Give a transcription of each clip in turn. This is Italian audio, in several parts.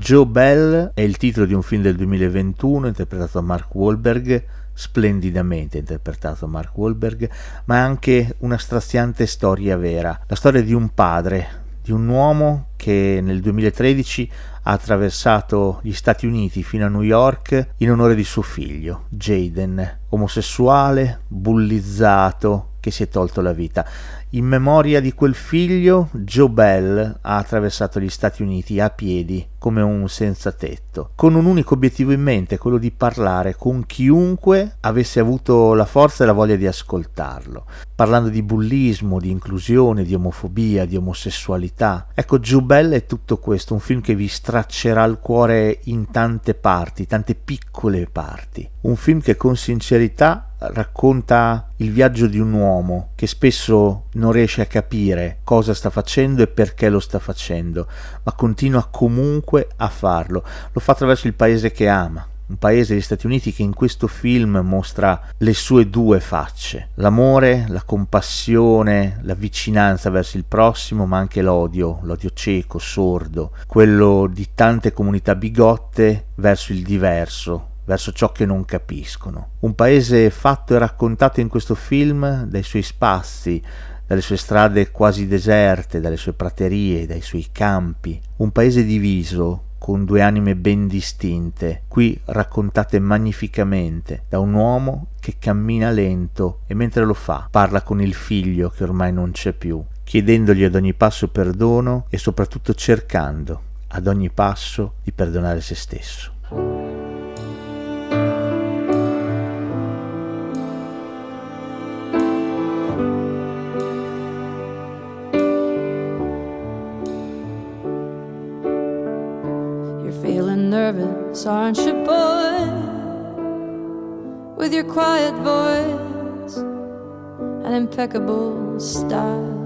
Joe Bell è il titolo di un film del 2021 interpretato da Mark Wahlberg splendidamente interpretato Mark Wahlberg, ma è anche una straziante storia vera, la storia di un padre, di un uomo che nel 2013 ha attraversato gli Stati Uniti fino a New York in onore di suo figlio, Jaden, omosessuale, bullizzato, che si è tolto la vita. In memoria di quel figlio, Joe Bell ha attraversato gli Stati Uniti a piedi come un senza tetto, con un unico obiettivo in mente, quello di parlare con chiunque avesse avuto la forza e la voglia di ascoltarlo, parlando di bullismo, di inclusione, di omofobia, di omosessualità. Ecco, Joe Bell è tutto questo, un film che vi straccerà il cuore in tante parti, tante piccole parti. Un film che con sincerità racconta il viaggio di un uomo che spesso non riesce a capire cosa sta facendo e perché lo sta facendo, ma continua comunque a farlo. Lo fa attraverso il paese che ama, un paese, gli Stati Uniti, che in questo film mostra le sue due facce, l'amore, la compassione, la vicinanza verso il prossimo, ma anche l'odio, l'odio cieco, sordo, quello di tante comunità bigotte verso il diverso, verso ciò che non capiscono. Un paese fatto e raccontato in questo film dai suoi spazi, dalle sue strade quasi deserte, dalle sue praterie, dai suoi campi. Un paese diviso con due anime ben distinte, qui raccontate magnificamente da un uomo che cammina lento e mentre lo fa parla con il figlio che ormai non c'è più, chiedendogli ad ogni passo perdono e soprattutto cercando ad ogni passo di perdonare se stesso. Nervous, aren't you, boy? With your quiet voice and impeccable style.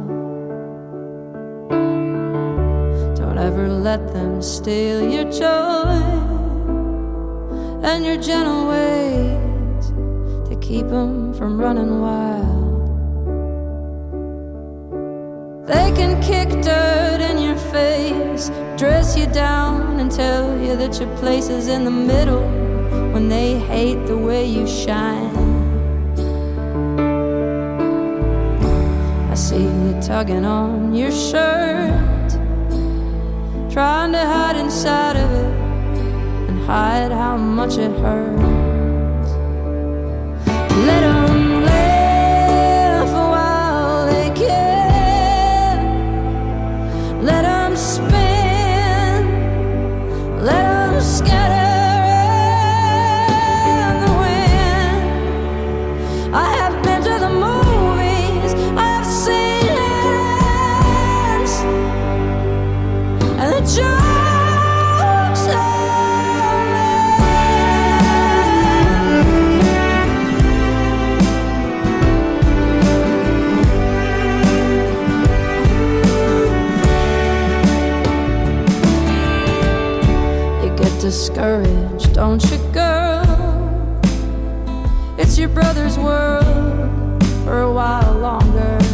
Don't ever let them steal your joy and your gentle ways to keep them from running wild. They can kick dirt dress you down, and tell you that your place is in the middle when they hate the way you shine. I see you tugging on your shirt, trying to hide inside of it and hide how much it hurts. Discouraged, don't you, girl? It's your brother's world for a while longer.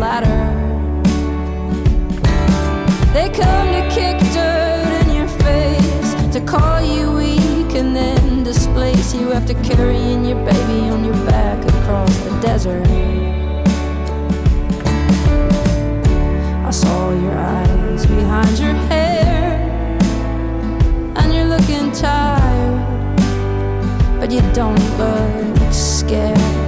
ladder. They come to kick dirt in your face, to call you weak and then displace you after carrying your baby on your back across the desert. I saw your eyes behind your hair, and you're looking tired, but you don't look scared.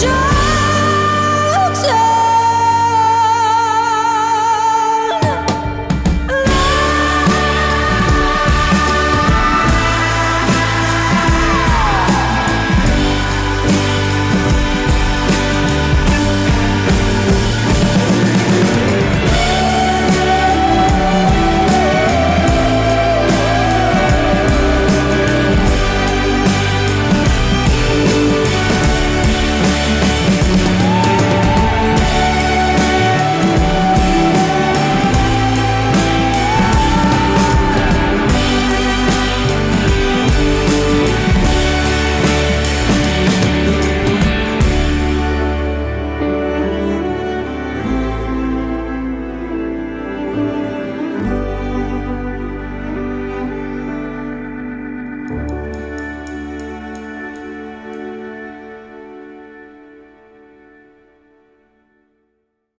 joy.